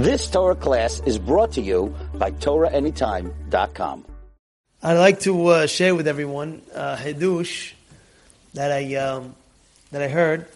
This Torah class is brought to you by TorahAnytime.com. I'd like to uh, share with everyone uh, Hidush that I um, that I heard.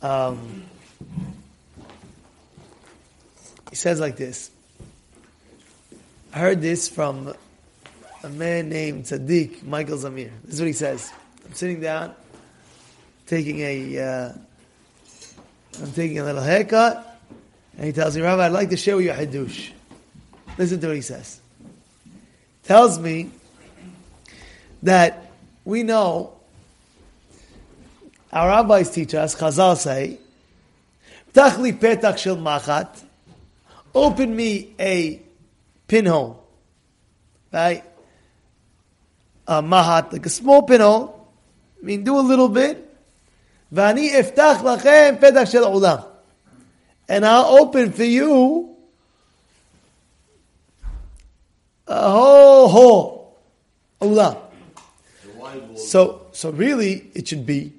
Um, he says like this. I heard this from a man named Tzaddik Michael Zamir. This is what he says. I'm sitting down, taking a, uh, I'm taking a little haircut, and he tells me, Rabbi, I'd like to share with you a Hidush. Listen to what he says. Tells me that we know our rabbis teach us, Chazal say, Tachli petach shel machat, open me a pinhole, right? A mahat, like a small pinhole. I mean, do a little bit. Vani eftach lachem petach shel ulam. And I'll open for you a whole hole. Ulam. So, so really, it should be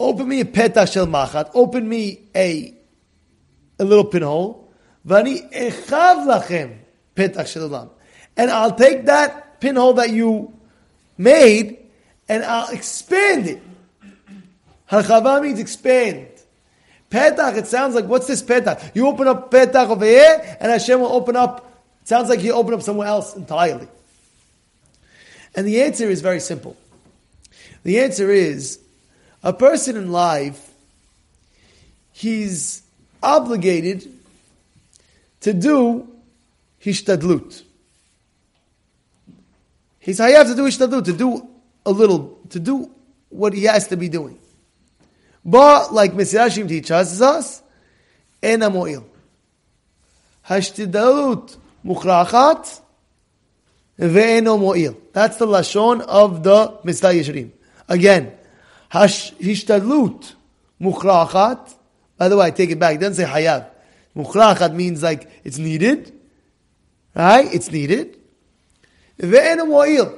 Open me a petach shel machat. Open me a a little pinhole. Vani echav lachem petach shel olam. And I'll take that pinhole that you made and I'll expand it. Harchava means expand. Petach, it sounds like, what's this petach? You open up petach over here, and Hashem will open up, it sounds like He open up somewhere else entirely. And the answer is very simple. The answer is, a person in life, he's obligated to do hishtadlut. He's I have to do hishtadlut, to do a little, to do what he has to be doing. But like Mesilat Yesharim teaches us, en amoil. Hashtadlut mukhrachat ve'eno mo'il. That's the lashon of the Mesilat Yesharim. Again, Hishtadlut mukhrachat. By the way, I take it back. It doesn't say hayav. Mukhrachat means like it's needed. Right? It's needed. Ve'ena mo'il.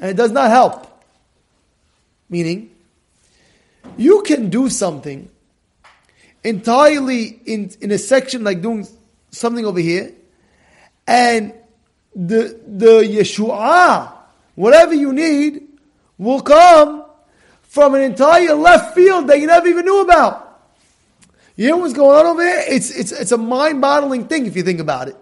And it does not help. Meaning, you can do something entirely in, in a section like doing something over here, and the the Yeshua, whatever you need, will come from an entire left field that you never even knew about. You know what's going on over here? It's, it's, it's a mind-boggling thing if you think about it.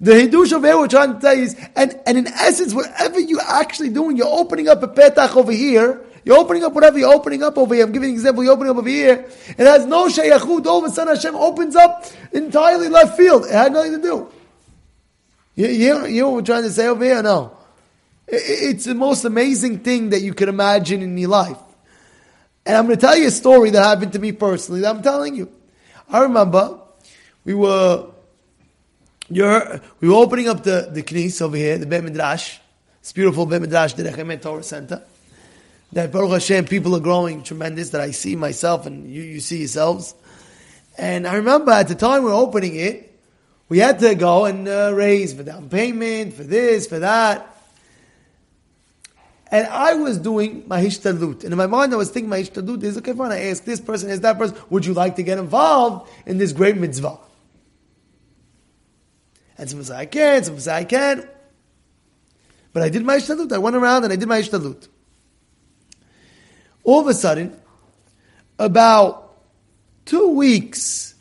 The Hidush over here we're trying to tell you is, and, and in essence, whatever you're actually doing, you're opening up a petach over here, you're opening up whatever you're opening up over here. I'm giving an example, you're opening up over here. It has no shayachut. All of a sudden Hashem opens up entirely left field. It had nothing to do. You, you, you know what we're trying to say over here? No. It's the most amazing thing that you can imagine in your life. And I'm going to tell you a story that happened to me personally that I'm telling you. I remember we were you're, we were opening up the, the knis over here, the Bet Midrash. It's beautiful Bet Midrash, the Rechemet Torah Center. That Baruch Hashem, people are growing tremendous, that I see myself and you, you see yourselves. And I remember at the time we were opening it, we had to go and uh, raise for down payment, for this, for that. And I was doing my hishtadlut. And in my mind, I was thinking my hishtadlut is, okay, fine, I ask this person, ask that person, would you like to get involved in this great mitzvah? And someone said, I can, someone said, I can. But I did my hishtadlut. I went around and I did my hishtadlut. All of a sudden, about two weeks,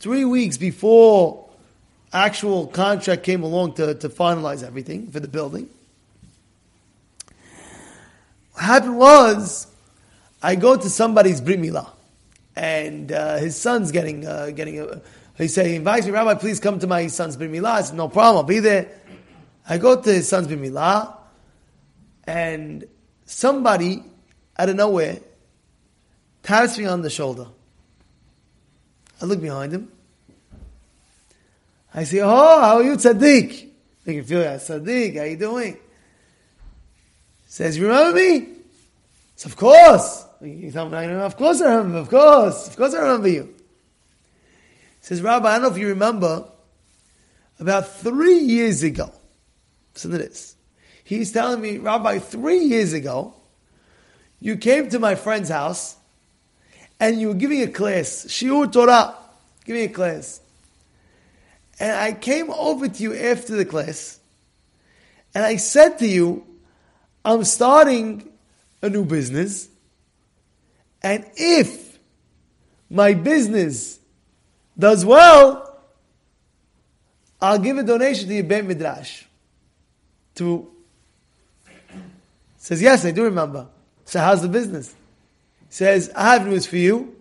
three weeks before actual contract came along to, to finalize everything for the building, what happened was, I go to somebody's brit milah, and uh, his son's getting uh, getting. A, he said, he invites me, Rabbi, please come to my son's brit milah. I said, no problem, I'll be there. I go to his son's brit milah, and somebody out of nowhere taps me on the shoulder. I look behind him. I say, oh, how are you, Tzaddik? You can feel that, Tzaddik, how are you doing? He Says, you remember me? Says, of course. Of course I remember, of course. Of course I remember you. He Says, Rabbi, I don't know if you remember, about three years ago, listen to this. He's telling me, Rabbi, three years ago, you came to my friend's house and you were giving a class, Shiur Torah. Give me a class. And I came over to you after the class, and I said to you, I'm starting a new business, and if my business does well, I'll give a donation to your Bet Midrash. To says, Yes, I do remember. So how's the business? He Says, I have news for you.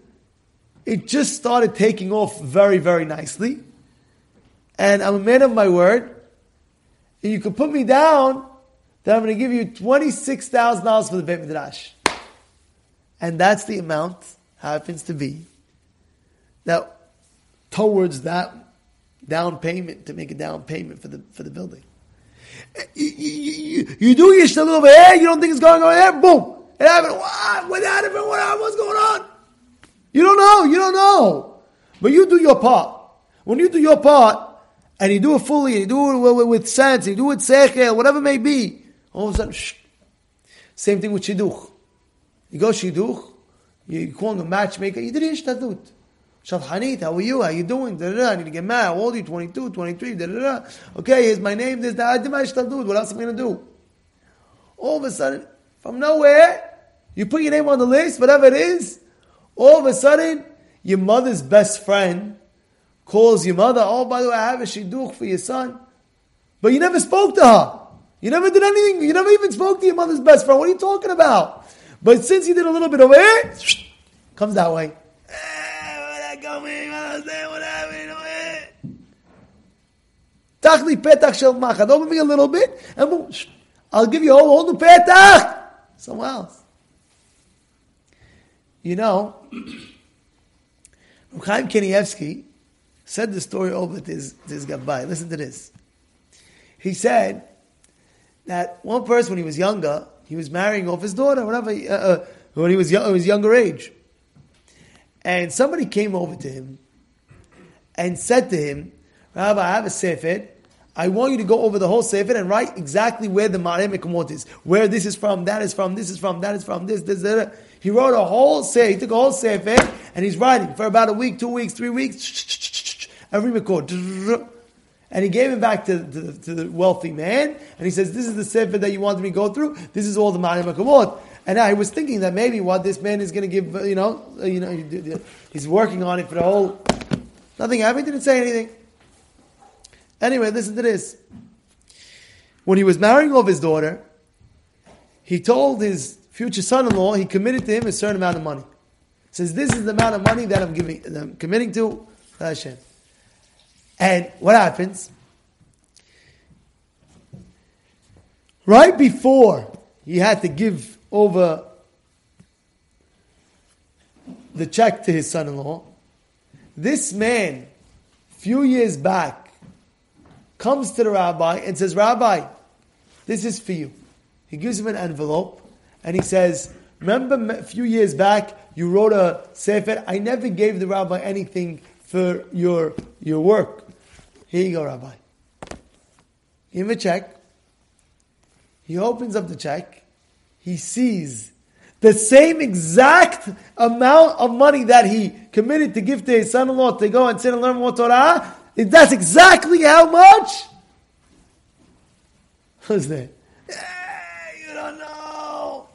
It just started taking off very, very nicely. And I'm a man of my word. And you can put me down that I'm going to give you $26,000 for the Bet Midrash. And that's the amount, happens to be, that towards that down payment, to make a down payment for the, for the building. Eh, you, you, you do your shit over here, eh? you don't think it's going on here, boom. It happened. What? What happened? What, what's going on? You don't know. You don't know. But you do your part. When you do your part, and you do it fully, and you do it with, with sense, you do it sechel, whatever it may be, all of a sudden, shh. Same thing with shidduch. You go shidduch, you call the matchmaker, you did ishtadut. Shadchanit, how are you? How are you doing? Da, da, da. I need to get mad. How old are you? 22, 23, da, da, da. Okay, here's my name, this, that. I did my ishtadut. What else am I going to do? All of a sudden, from nowhere, you put your name on the list, whatever it is, all of a sudden, your mother's best friend calls your mother, oh, by the way, I have a shidduch for your son. But you never spoke to her. You never did anything. You never even spoke to your mother's best friend. What are you talking about? But since you did a little bit of it, comes that way. Tachli petach shel machad. Open me a little bit, and I'll give you a whole new petach. Somewhere else. You know, Chaim Kanievsky said the story over to his, to his gabbai. Listen to this. He said that one person, when he was younger, he was marrying off his daughter, whatever, uh, uh, when he was young, his younger age. And somebody came over to him and said to him, Rabbi, I have a sefer. I want you to go over the whole sefer and write exactly where the Ma'areh Mekomot is. Where this is from, that is from, this is from, that is from, this, this, that. He wrote a whole sefer, he took a whole sefer, and he's writing for about a week, two weeks, three weeks, every Mekor. And he gave it back to, to, to, the wealthy man, and he says, this is the sefer that you wanted me to go through, this is all the Ma'areh Mekomot. And I was thinking that maybe what this man is going to give, you know, you know, he's working on it for the whole. Nothing happened. Didn't say anything. Anyway, listen to this. When he was marrying off his daughter, he told his future son-in-law he committed to him a certain amount of money. He Says this is the amount of money that I'm giving, that I'm committing to uh, Hashem. And what happens? Right before he had to give over the check to his son-in-law, this man, few years back, comes to the rabbi and says, Rabbi, this is for you. He gives him an envelope and he says, Remember a few years back, you wrote a sefer. I never gave the rabbi anything for your, your work. Here you go, Rabbi. Give him a check. He opens up the check. He sees the same exact amount of money that he committed to give to his son-in-law to go and sit and learn more Torah that's exactly how much? Who's that? you don't know.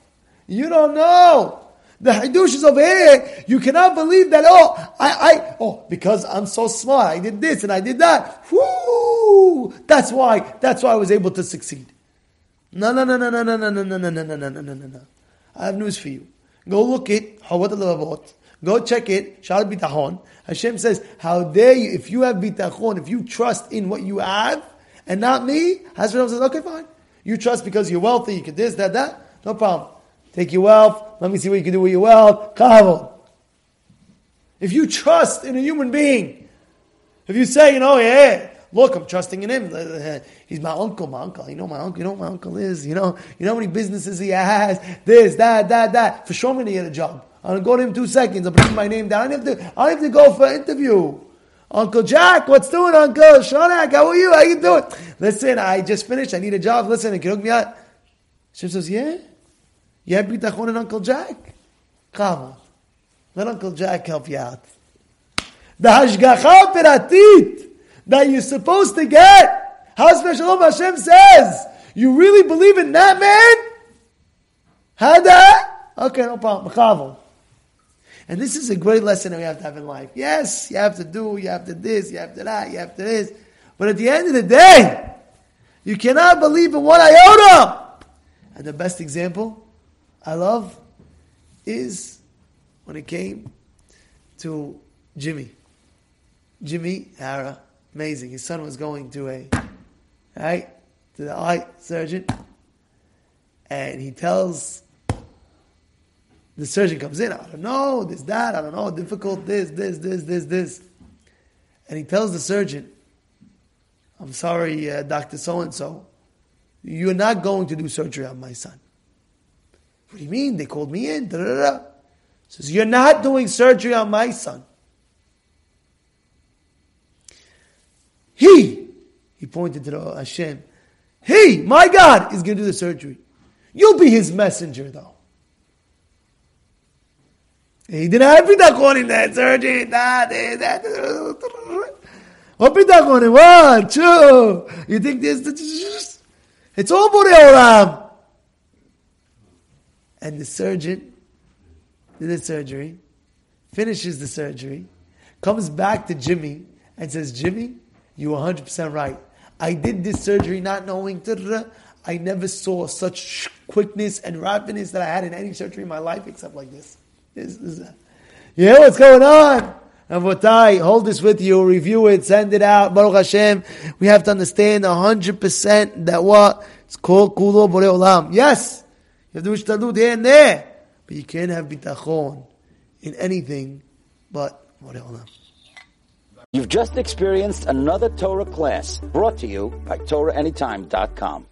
You don't know. The Hidush is over here. You cannot believe that, oh, I, I, oh, because I'm so smart, I did this and I did that. Whoo! That's why, that's why I was able to succeed. No, no, no, no, no, no, no, no, no, no, no, no, no, no, no. I have news for you. Go look it, Hawat al Go check it, Shal Bitahon. Hashem says, How dare you, if you have bitachon, if you trust in what you have, and not me, Hashem says, Okay, fine. You trust because you're wealthy, you can this, that, that, no problem. Take your wealth, let me see what you can do with your wealth, kavod. If you trust in a human being, if you say, you know, yeah, look, I'm trusting in him. He's my uncle, my uncle. You know my uncle. You know what my uncle is. You know, you know how many businesses he has. This, that, that, that. For sure, I'm going to get a job. I'll go to him two seconds. I'll bring my name down. I don't have to, I don't have to go for an interview. Uncle Jack, what's doing, Uncle? Shonak, how are you? How you doing? Listen, I just finished. I need a job. Listen, can you hook me out? Shem says, yeah. You have bitachon and Uncle Jack? Come on. Let Uncle Jack help you out. The hashgacha peratit that you're supposed to get. How special Hashem says, you really believe in that man? Had that? Okay, no problem. And this is a great lesson that we have to have in life. Yes, you have to do, you have to this, you have to that, you have to this. But at the end of the day, you cannot believe in one iota. And the best example I love is when it came to Jimmy. Jimmy Hara, amazing. His son was going to a, right, to the eye surgeon, and he tells the surgeon comes in. I don't know this, that. I don't know difficult this, this, this, this, this, and he tells the surgeon, "I'm sorry, uh, Doctor So and So, you're not going to do surgery on my son." What do you mean? They called me in. Da, da, da. Says you're not doing surgery on my son. He, he pointed to the Hashem. He, my God, is going to do the surgery. You'll be his messenger, though. He didn't have bitachon in that surgery. That, that. What bitachon in what? True. You think this? It's all Borei Olam. And the surgeon did the surgery, finishes the surgery, comes back to Jimmy and says, Jimmy, you were 100% right. I did this surgery not knowing. I never saw such quickness and rapidness that I had in any surgery in my life except like this. This yeah, what's going on? Avotai, hold this with you, review it, send it out. Baruch Hashem. We have to understand 100% that what? It's called Kulo Borei Olam. Yes, you have to do here and there. But you can't have bitachon in anything but Borei Olam. You've just experienced another Torah class brought to you by TorahAnytime.com.